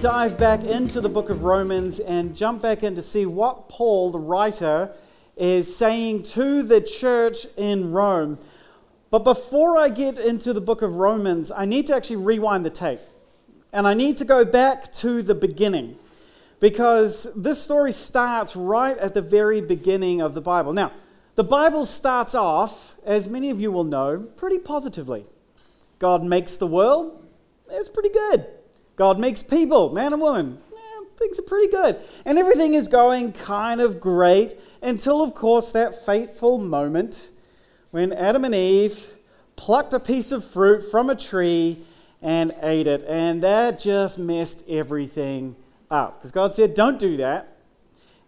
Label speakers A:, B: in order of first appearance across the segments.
A: dive back into the book of Romans and jump back in to see what Paul, the writer, is saying to the church in Rome. But before I get into the book of Romans, I need to actually rewind the tape. And I need to go back to the beginning because this story starts right at the very beginning of the Bible. Now, the Bible starts off, as many of you will know, pretty positively. God makes the world, it's pretty good. God makes people, man and woman, eh, things are pretty good. And everything is going kind of great until, of course, that fateful moment when Adam and Eve plucked a piece of fruit from a tree and ate it. And that just messed everything up. Because God said, don't do that.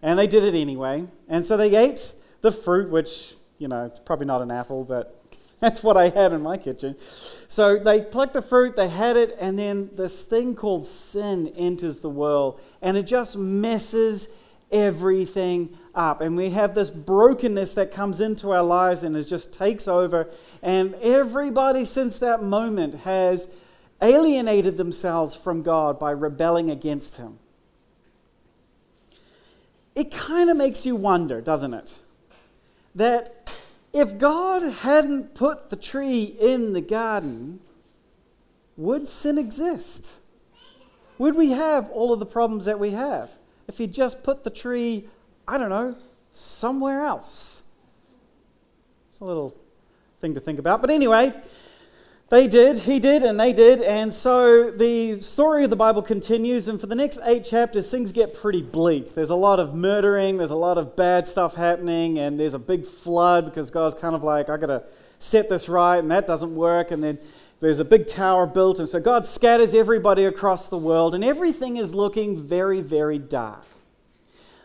A: And they did it anyway. And so they ate the fruit, which, you know, it's probably not an apple, but that's what I had in my kitchen. So they plucked the fruit, they had it, and then this thing called sin enters the world. And it just messes everything up. And we have this brokenness that comes into our lives and it just takes over. And everybody since that moment has alienated themselves from God by rebelling against Him. It kind of makes you wonder, doesn't it? That if God hadn't put the tree in the garden, would sin exist? Would we have all of the problems that we have if He just put the tree, I don't know, somewhere else? It's a little thing to think about. But anyway, they did, he did, and they did. And so the story of the Bible continues. And for the next eight chapters, things get pretty bleak. There's a lot of murdering, there's a lot of bad stuff happening, and there's a big flood because God's kind of like, I got to set this right, and that doesn't work. And then there's a big tower built. And so God scatters everybody across the world, and everything is looking very, very dark.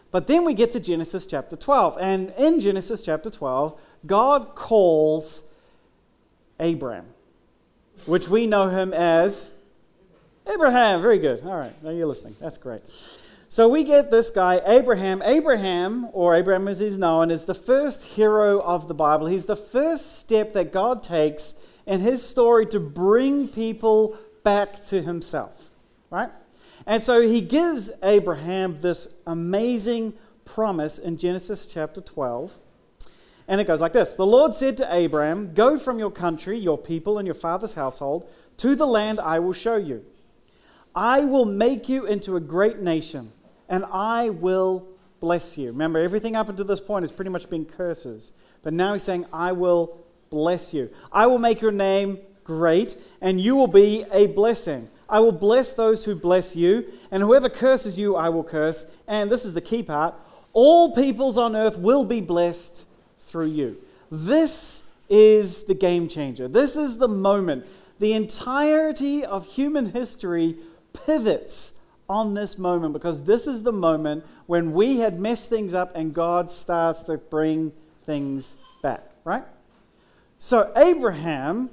A: But then we get to Genesis chapter 12. And in Genesis chapter 12, God calls Abram which we know him as Abraham. Very good. All right, now you're listening. That's great. So we get this guy, Abraham. Abraham, or Abraham as he's known, is the first hero of the Bible. He's the first step that God takes in his story to bring people back to himself, right? And so he gives Abraham this amazing promise in Genesis chapter 12 and it goes like this The Lord said to Abraham, Go from your country, your people, and your father's household to the land I will show you. I will make you into a great nation, and I will bless you. Remember, everything up until this point has pretty much been curses. But now he's saying, I will bless you. I will make your name great, and you will be a blessing. I will bless those who bless you, and whoever curses you, I will curse. And this is the key part all peoples on earth will be blessed through you. This is the game changer. This is the moment. The entirety of human history pivots on this moment because this is the moment when we had messed things up and God starts to bring things back, right? So, Abraham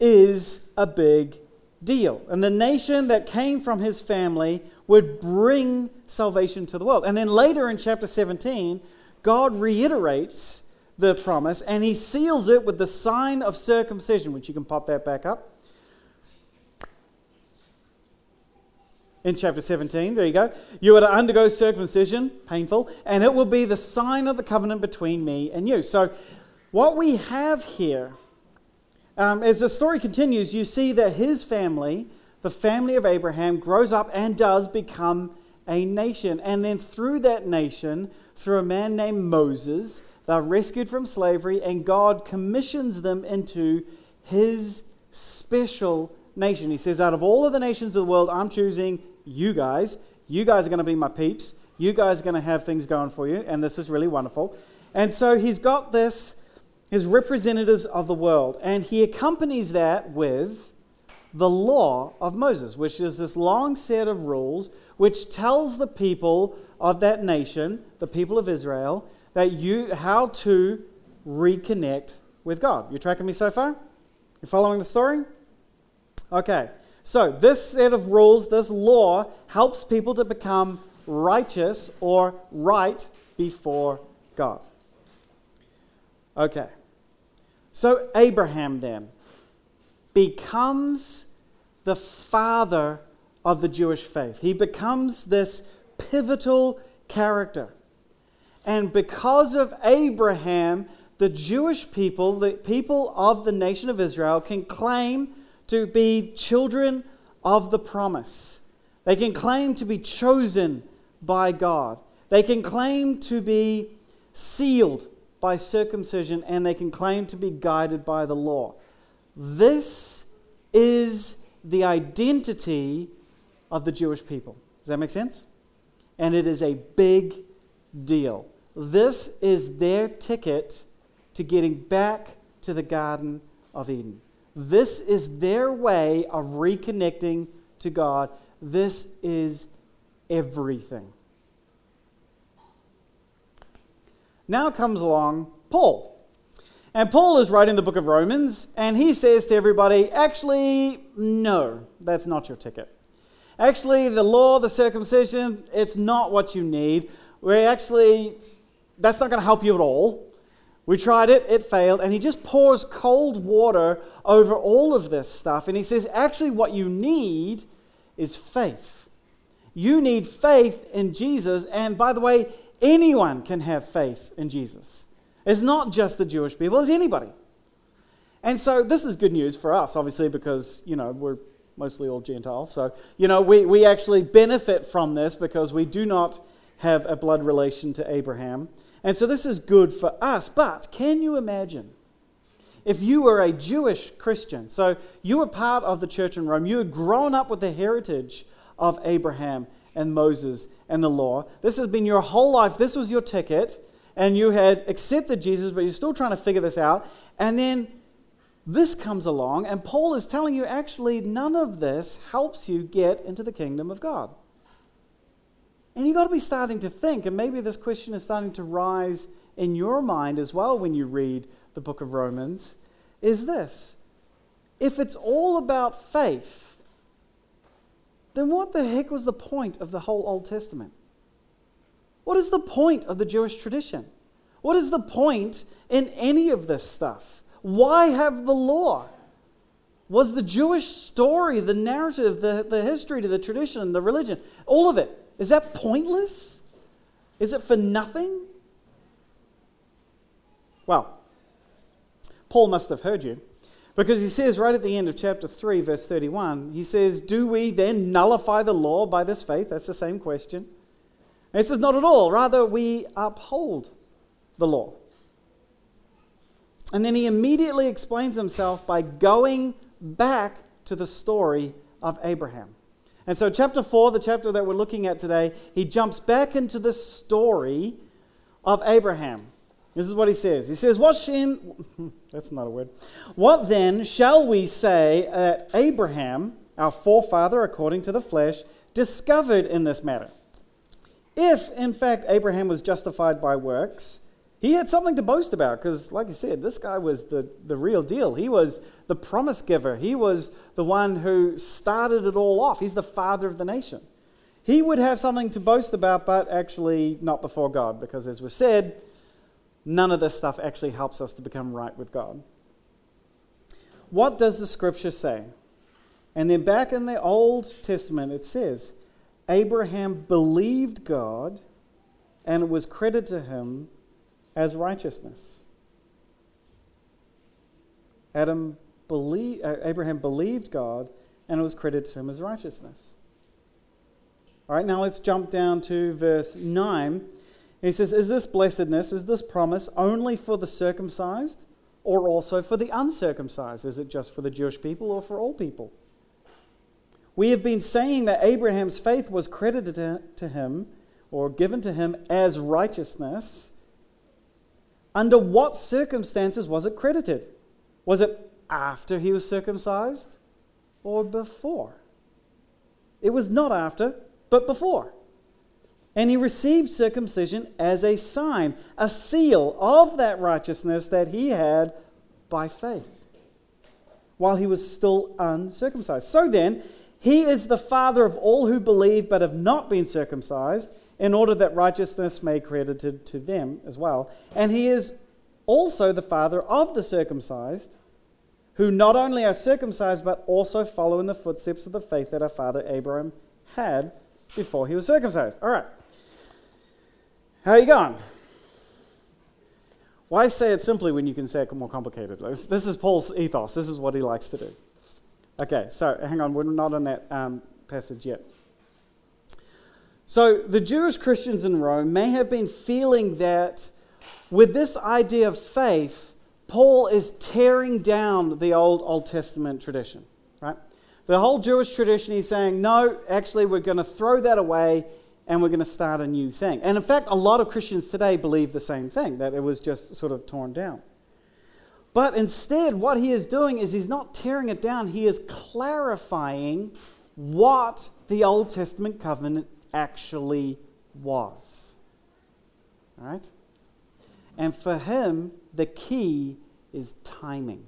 A: is a big deal. And the nation that came from his family would bring salvation to the world. And then later in chapter 17, God reiterates the promise and he seals it with the sign of circumcision, which you can pop that back up. In chapter 17, there you go. You are to undergo circumcision, painful, and it will be the sign of the covenant between me and you. So, what we have here, um, as the story continues, you see that his family, the family of Abraham, grows up and does become a nation. And then through that nation, through a man named Moses. They're rescued from slavery, and God commissions them into his special nation. He says, Out of all of the nations of the world, I'm choosing you guys. You guys are going to be my peeps. You guys are going to have things going for you, and this is really wonderful. And so he's got this, his representatives of the world, and he accompanies that with the law of Moses, which is this long set of rules which tells the people of that nation, the people of Israel, that you how to reconnect with God. You tracking me so far? You following the story? Okay. So, this set of rules, this law, helps people to become righteous or right before God. Okay. So, Abraham then becomes the father of the Jewish faith. He becomes this pivotal character. And because of Abraham, the Jewish people, the people of the nation of Israel, can claim to be children of the promise. They can claim to be chosen by God. They can claim to be sealed by circumcision, and they can claim to be guided by the law. This is the identity of the Jewish people. Does that make sense? And it is a big deal. This is their ticket to getting back to the Garden of Eden. This is their way of reconnecting to God. This is everything. Now comes along Paul. And Paul is writing the book of Romans, and he says to everybody, actually, no, that's not your ticket. Actually, the law, the circumcision, it's not what you need. We actually, that's not going to help you at all. We tried it, it failed, and he just pours cold water over all of this stuff. And he says, actually, what you need is faith. You need faith in Jesus. And by the way, anyone can have faith in Jesus. It's not just the Jewish people, it's anybody. And so this is good news for us, obviously, because, you know, we're mostly all Gentiles. So, you know, we, we actually benefit from this because we do not have a blood relation to Abraham. And so this is good for us. But can you imagine if you were a Jewish Christian? So you were part of the church in Rome, you had grown up with the heritage of Abraham and Moses and the law. This has been your whole life. This was your ticket. And you had accepted Jesus, but you're still trying to figure this out. And then this comes along, and Paul is telling you actually, none of this helps you get into the kingdom of God. And you've got to be starting to think, and maybe this question is starting to rise in your mind as well when you read the book of Romans, is this. If it's all about faith, then what the heck was the point of the whole Old Testament? What is the point of the Jewish tradition? What is the point in any of this stuff? Why have the law? Was the Jewish story, the narrative, the, the history, the tradition, the religion, all of it, is that pointless? Is it for nothing? Well, Paul must have heard you because he says right at the end of chapter 3, verse 31, he says, Do we then nullify the law by this faith? That's the same question. And he says, Not at all. Rather, we uphold the law. And then he immediately explains himself by going back to the story of Abraham. And so, chapter 4, the chapter that we're looking at today, he jumps back into the story of Abraham. This is what he says. He says, What shin, that's not a word. What then shall we say that Abraham, our forefather according to the flesh, discovered in this matter? If, in fact, Abraham was justified by works, he had something to boast about because, like I said, this guy was the, the real deal. He was the promise giver, he was the one who started it all off. He's the father of the nation. He would have something to boast about, but actually not before God because, as we said, none of this stuff actually helps us to become right with God. What does the scripture say? And then back in the Old Testament, it says, Abraham believed God and it was credited to him as righteousness. Adam uh, Abraham believed God and it was credited to him as righteousness. All right, now let's jump down to verse 9. He says, Is this blessedness, is this promise only for the circumcised or also for the uncircumcised? Is it just for the Jewish people or for all people? We have been saying that Abraham's faith was credited to him or given to him as righteousness under what circumstances was it credited? Was it after he was circumcised or before? It was not after, but before. And he received circumcision as a sign, a seal of that righteousness that he had by faith while he was still uncircumcised. So then, he is the father of all who believe but have not been circumcised in order that righteousness may be credited to them as well. And he is also the father of the circumcised, who not only are circumcised, but also follow in the footsteps of the faith that our father Abraham had before he was circumcised. All right. How are you going? Why say it simply when you can say it more complicated? This is Paul's ethos. This is what he likes to do. Okay, so hang on, we're not on that um, passage yet. So the Jewish Christians in Rome may have been feeling that with this idea of faith, Paul is tearing down the old Old Testament tradition, right? The whole Jewish tradition, he's saying, no, actually, we're going to throw that away and we're going to start a new thing. And in fact, a lot of Christians today believe the same thing, that it was just sort of torn down. But instead, what he is doing is he's not tearing it down, he is clarifying what the Old Testament covenant actually was. All right? And for him, the key is timing.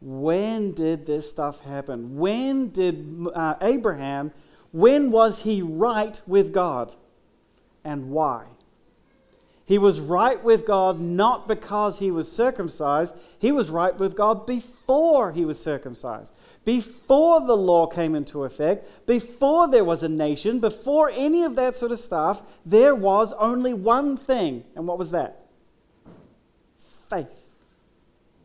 A: When did this stuff happen? When did uh, Abraham when was he right with God and why? He was right with God not because he was circumcised, he was right with God before he was circumcised. Before the law came into effect, before there was a nation, before any of that sort of stuff, there was only one thing. And what was that? Faith.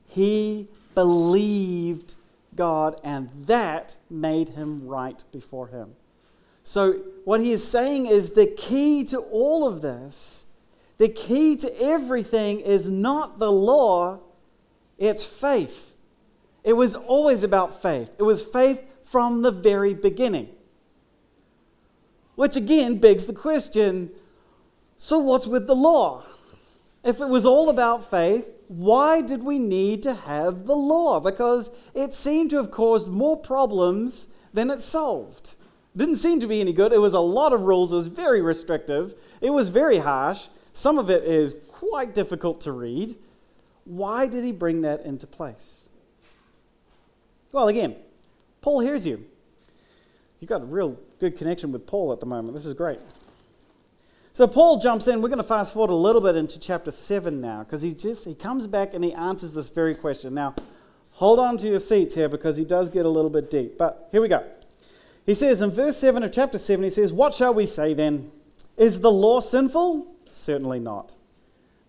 A: He believed God, and that made him right before him. So, what he is saying is the key to all of this, the key to everything is not the law, it's faith. It was always about faith. It was faith from the very beginning. Which again begs the question so, what's with the law? If it was all about faith, why did we need to have the law? Because it seemed to have caused more problems than it solved. It Didn't seem to be any good. It was a lot of rules. It was very restrictive. It was very harsh. Some of it is quite difficult to read. Why did he bring that into place? Well, again, Paul hears you. You've got a real good connection with Paul at the moment. This is great. So Paul jumps in. We're going to fast forward a little bit into chapter 7 now because he just he comes back and he answers this very question. Now, hold on to your seats here because he does get a little bit deep. But here we go. He says in verse 7 of chapter 7, he says, What shall we say then? Is the law sinful? Certainly not.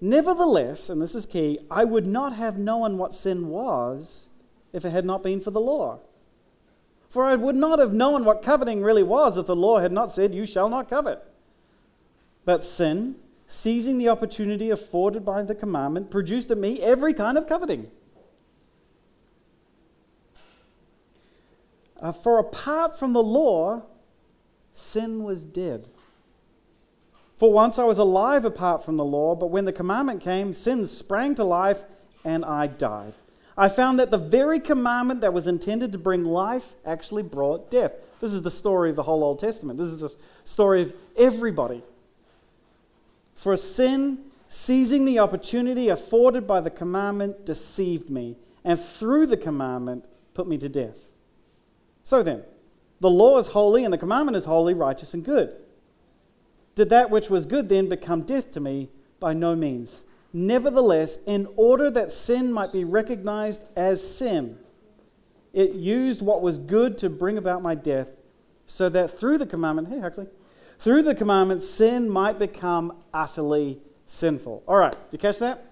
A: Nevertheless, and this is key, I would not have known what sin was if it had not been for the law. For I would not have known what coveting really was if the law had not said, You shall not covet. But sin, seizing the opportunity afforded by the commandment, produced in me every kind of coveting. Uh, for apart from the law, sin was dead. For once I was alive apart from the law, but when the commandment came, sin sprang to life and I died. I found that the very commandment that was intended to bring life actually brought death. This is the story of the whole Old Testament. This is the story of everybody. For sin, seizing the opportunity afforded by the commandment, deceived me, and through the commandment, put me to death. So then, the law is holy and the commandment is holy, righteous, and good. Did that which was good then become death to me? By no means. Nevertheless, in order that sin might be recognized as sin, it used what was good to bring about my death, so that through the commandment, hey, Huxley, through the commandment, sin might become utterly sinful. All right, you catch that?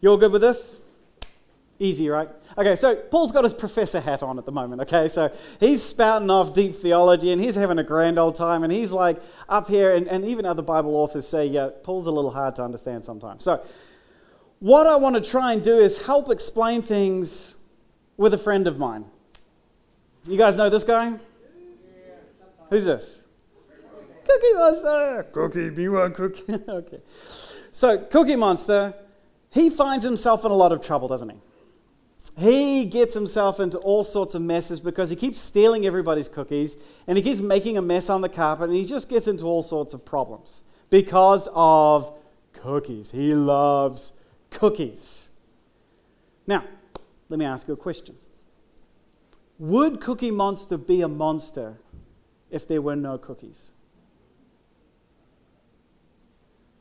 A: You all good with this? Easy, right? Okay, so Paul's got his professor hat on at the moment, okay? So he's spouting off deep theology and he's having a grand old time and he's like up here, and, and even other Bible authors say, yeah, Paul's a little hard to understand sometimes. So, what I want to try and do is help explain things with a friend of mine. You guys know this guy? Who's this? Cookie Monster! Cookie, be one cookie. okay. So, Cookie Monster, he finds himself in a lot of trouble, doesn't he? He gets himself into all sorts of messes because he keeps stealing everybody's cookies and he keeps making a mess on the carpet and he just gets into all sorts of problems because of cookies. He loves cookies. Now, let me ask you a question Would Cookie Monster be a monster if there were no cookies?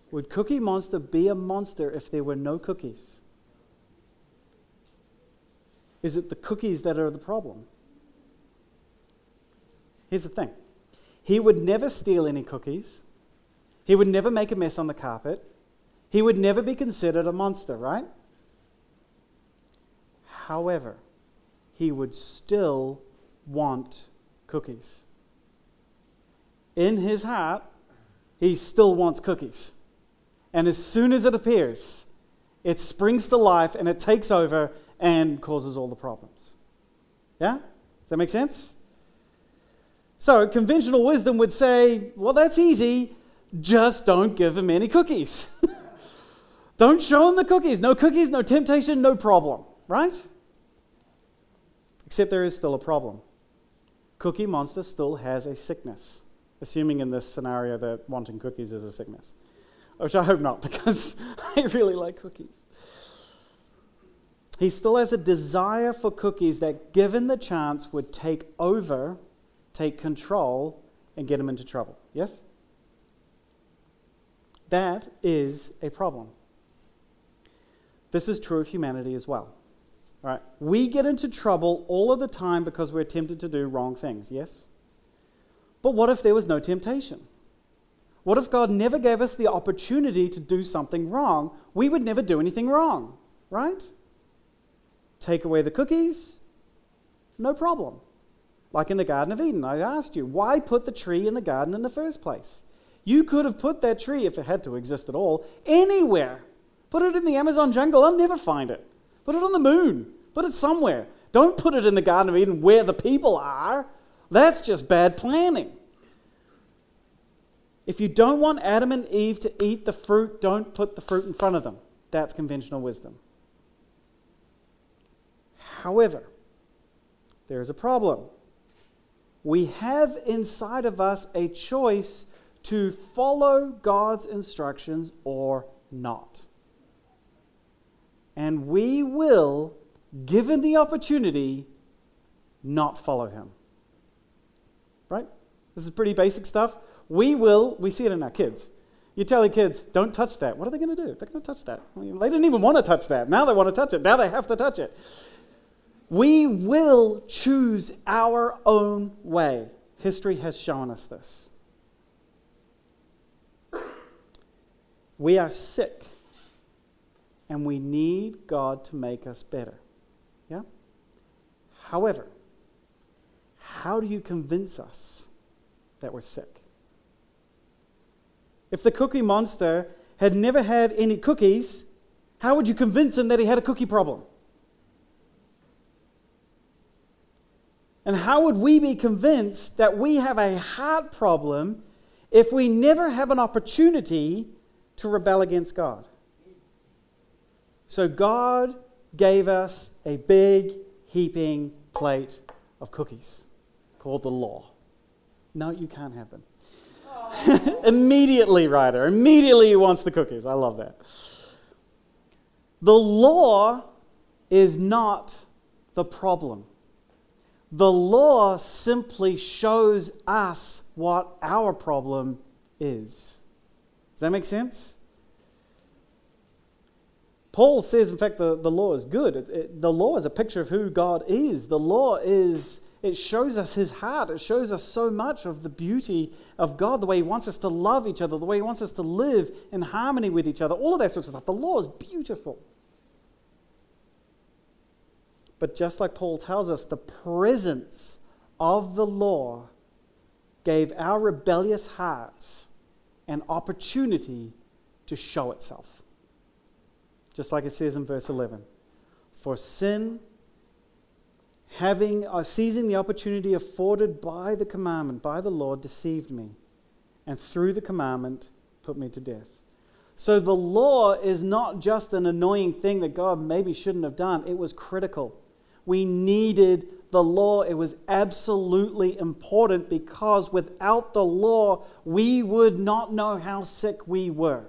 A: Would Cookie Monster be a monster if there were no cookies? Is it the cookies that are the problem? Here's the thing He would never steal any cookies, he would never make a mess on the carpet, he would never be considered a monster, right? However, he would still want cookies. In his heart, he still wants cookies. And as soon as it appears, it springs to life and it takes over and causes all the problems. Yeah? Does that make sense? So, conventional wisdom would say, well, that's easy. Just don't give him any cookies. don't show him the cookies. No cookies, no temptation, no problem. Right? Except there is still a problem. Cookie Monster still has a sickness, assuming in this scenario that wanting cookies is a sickness. Which I hope not, because I really like cookies. He still has a desire for cookies that, given the chance, would take over, take control, and get him into trouble. Yes? That is a problem. This is true of humanity as well. Right? We get into trouble all of the time because we're tempted to do wrong things, yes? But what if there was no temptation? What if God never gave us the opportunity to do something wrong? We would never do anything wrong, right? Take away the cookies, no problem. Like in the Garden of Eden, I asked you, why put the tree in the garden in the first place? You could have put that tree, if it had to exist at all, anywhere. Put it in the Amazon jungle, I'll never find it. Put it on the moon. Put it somewhere. Don't put it in the Garden of Eden where the people are. That's just bad planning. If you don't want Adam and Eve to eat the fruit, don't put the fruit in front of them. That's conventional wisdom. However, there is a problem. We have inside of us a choice to follow God's instructions or not. And we will, given the opportunity, not follow him. Right? This is pretty basic stuff. We will, we see it in our kids. You tell your kids, don't touch that. What are they going to do? They're going to touch that. They didn't even want to touch that. Now they want to touch it. Now they have to touch it. We will choose our own way. History has shown us this. We are sick and we need God to make us better. Yeah? However, how do you convince us that we're sick? If the cookie monster had never had any cookies, how would you convince him that he had a cookie problem? And how would we be convinced that we have a heart problem if we never have an opportunity to rebel against God? So God gave us a big, heaping plate of cookies called the law. No, you can't have them. immediately, Ryder. Immediately he wants the cookies. I love that. The law is not the problem. The law simply shows us what our problem is. Does that make sense? Paul says, in fact, the, the law is good. It, it, the law is a picture of who God is. The law is, it shows us his heart. It shows us so much of the beauty of God, the way he wants us to love each other, the way he wants us to live in harmony with each other, all of that sort of stuff. The law is beautiful. But just like Paul tells us, the presence of the law gave our rebellious hearts an opportunity to show itself just like it says in verse 11. For sin, having uh, seizing the opportunity afforded by the commandment, by the Lord, deceived me, and through the commandment put me to death. So the law is not just an annoying thing that God maybe shouldn't have done, it was critical. We needed the law. It was absolutely important because without the law, we would not know how sick we were.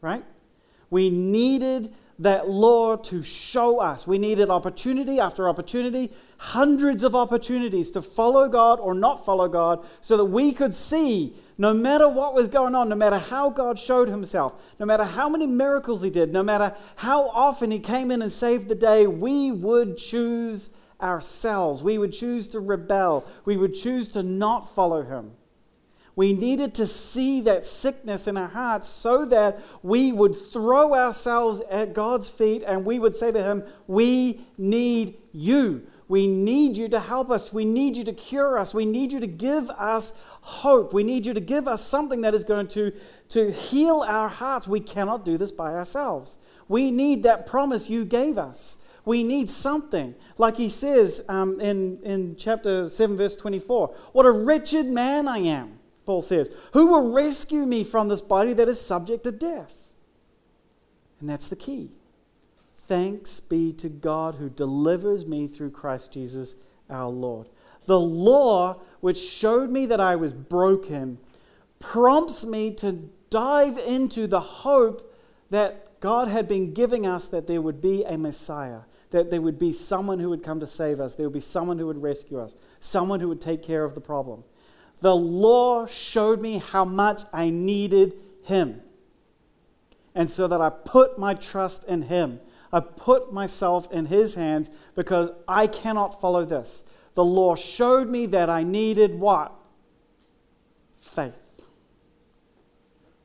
A: Right? We needed that law to show us. We needed opportunity after opportunity, hundreds of opportunities to follow God or not follow God, so that we could see no matter what was going on, no matter how God showed himself, no matter how many miracles he did, no matter how often he came in and saved the day, we would choose ourselves. We would choose to rebel. We would choose to not follow him. We needed to see that sickness in our hearts so that we would throw ourselves at God's feet and we would say to Him, We need you. We need you to help us. We need you to cure us. We need you to give us hope. We need you to give us something that is going to, to heal our hearts. We cannot do this by ourselves. We need that promise you gave us. We need something. Like he says um, in, in chapter 7, verse 24 What a wretched man I am, Paul says. Who will rescue me from this body that is subject to death? And that's the key. Thanks be to God who delivers me through Christ Jesus our Lord. The law, which showed me that I was broken, prompts me to dive into the hope that God had been giving us that there would be a Messiah, that there would be someone who would come to save us, there would be someone who would rescue us, someone who would take care of the problem. The law showed me how much I needed Him. And so that I put my trust in Him. I put myself in His hands because I cannot follow this. The law showed me that I needed what? Faith.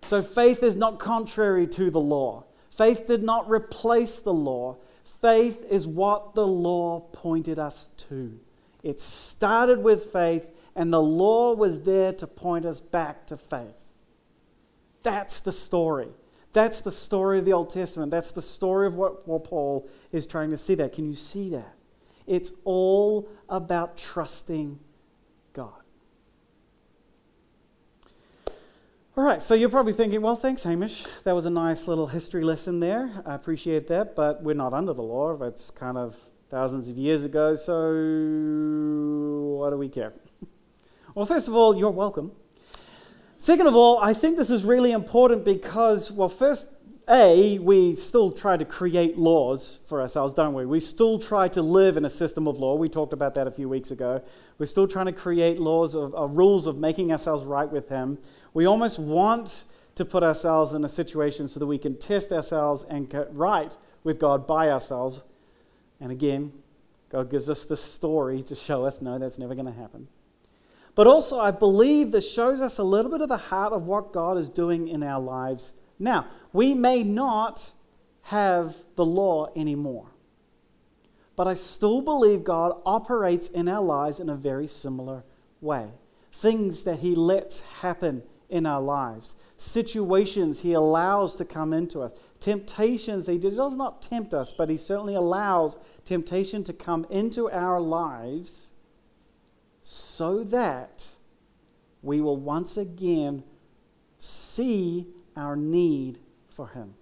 A: So faith is not contrary to the law. Faith did not replace the law. Faith is what the law pointed us to. It started with faith, and the law was there to point us back to faith. That's the story. That's the story of the Old Testament. That's the story of what, what Paul is trying to see there. Can you see that? It's all about trusting God. All right, so you're probably thinking, well, thanks, Hamish. That was a nice little history lesson there. I appreciate that, but we're not under the law. That's kind of thousands of years ago, so what do we care? Well, first of all, you're welcome. Second of all, I think this is really important because, well, first, A, we still try to create laws for ourselves, don't we? We still try to live in a system of law. We talked about that a few weeks ago. We're still trying to create laws of, of rules of making ourselves right with Him. We almost want to put ourselves in a situation so that we can test ourselves and get right with God by ourselves. And again, God gives us this story to show us no, that's never going to happen. But also, I believe this shows us a little bit of the heart of what God is doing in our lives now. We may not have the law anymore, but I still believe God operates in our lives in a very similar way. Things that He lets happen in our lives, situations He allows to come into us, temptations He does not tempt us, but He certainly allows temptation to come into our lives so that we will once again see our need for Him.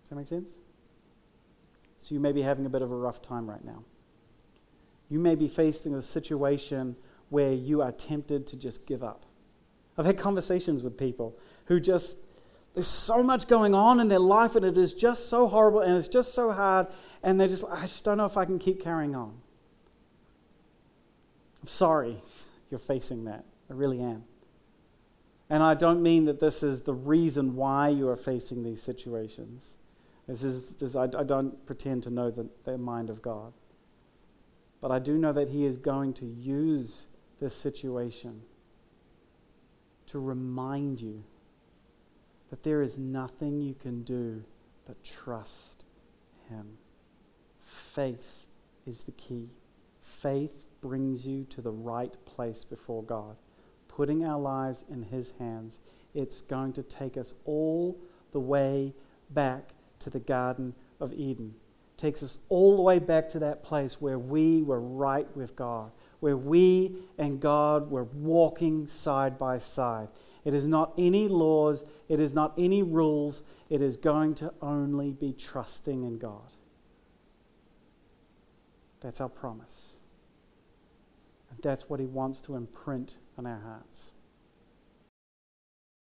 A: Does that make sense? So you may be having a bit of a rough time right now. You may be facing a situation where you are tempted to just give up. I've had conversations with people who just, there's so much going on in their life and it is just so horrible and it's just so hard and they're just, I just don't know if I can keep carrying on. I'm sorry you're facing that. I really am. And I don't mean that this is the reason why you are facing these situations. This is, this, I, I don't pretend to know the, the mind of God. But I do know that He is going to use this situation to remind you that there is nothing you can do but trust Him. Faith is the key. Faith brings you to the right place before God. Putting our lives in His hands, it's going to take us all the way back to the Garden of Eden. takes us all the way back to that place where we were right with God, where we and God were walking side by side. It is not any laws, it is not any rules, it is going to only be trusting in God. That's our promise. That's what He wants to imprint on our hearts.